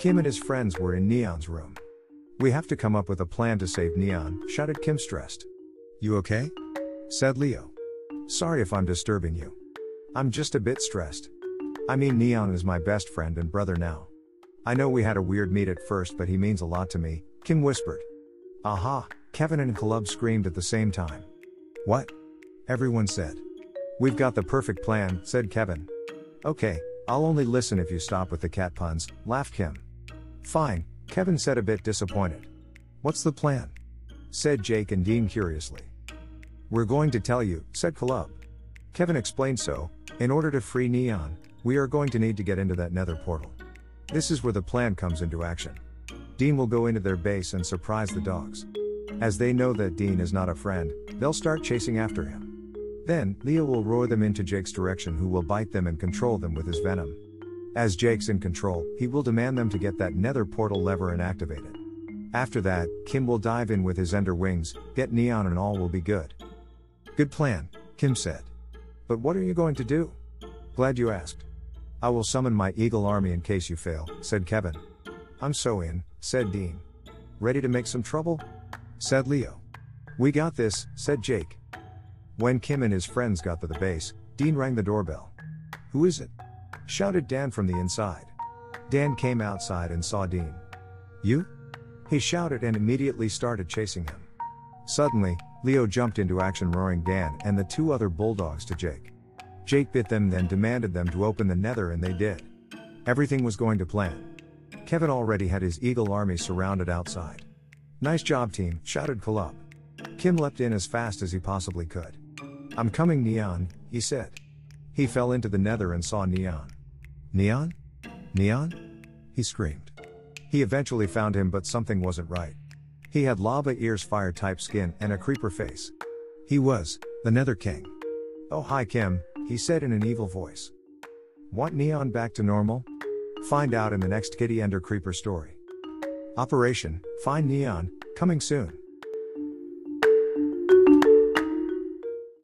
Kim and his friends were in Neon's room. We have to come up with a plan to save Neon, shouted Kim stressed. You okay? said Leo. Sorry if I'm disturbing you. I'm just a bit stressed. I mean, Neon is my best friend and brother now. I know we had a weird meet at first, but he means a lot to me, Kim whispered. Aha, Kevin and Caleb screamed at the same time. What? Everyone said. We've got the perfect plan, said Kevin. Okay, I'll only listen if you stop with the cat puns, laughed Kim. Fine, Kevin said a bit disappointed. What's the plan? said Jake and Dean curiously. We're going to tell you, said Caleb. Kevin explained so, in order to free Neon, we are going to need to get into that nether portal. This is where the plan comes into action. Dean will go into their base and surprise the dogs. As they know that Dean is not a friend, they'll start chasing after him. Then, Leo will roar them into Jake's direction, who will bite them and control them with his venom. As Jake's in control, he will demand them to get that nether portal lever and activate it. After that, Kim will dive in with his ender wings, get Neon, and all will be good. Good plan, Kim said. But what are you going to do? Glad you asked. I will summon my eagle army in case you fail, said Kevin. I'm so in, said Dean. Ready to make some trouble? said Leo. We got this, said Jake. When Kim and his friends got to the base, Dean rang the doorbell. Who is it? Shouted Dan from the inside. Dan came outside and saw Dean. You? He shouted and immediately started chasing him. Suddenly, Leo jumped into action, roaring Dan and the two other bulldogs to Jake. Jake bit them, then demanded them to open the nether, and they did. Everything was going to plan. Kevin already had his eagle army surrounded outside. Nice job, team, shouted Caleb. Kim leapt in as fast as he possibly could. I'm coming, Neon, he said. He fell into the nether and saw Neon. Neon? Neon? He screamed. He eventually found him, but something wasn't right. He had lava ears, fire type skin, and a creeper face. He was the Nether King. Oh, hi, Kim, he said in an evil voice. Want Neon back to normal? Find out in the next Kitty Ender Creeper story. Operation Find Neon, coming soon.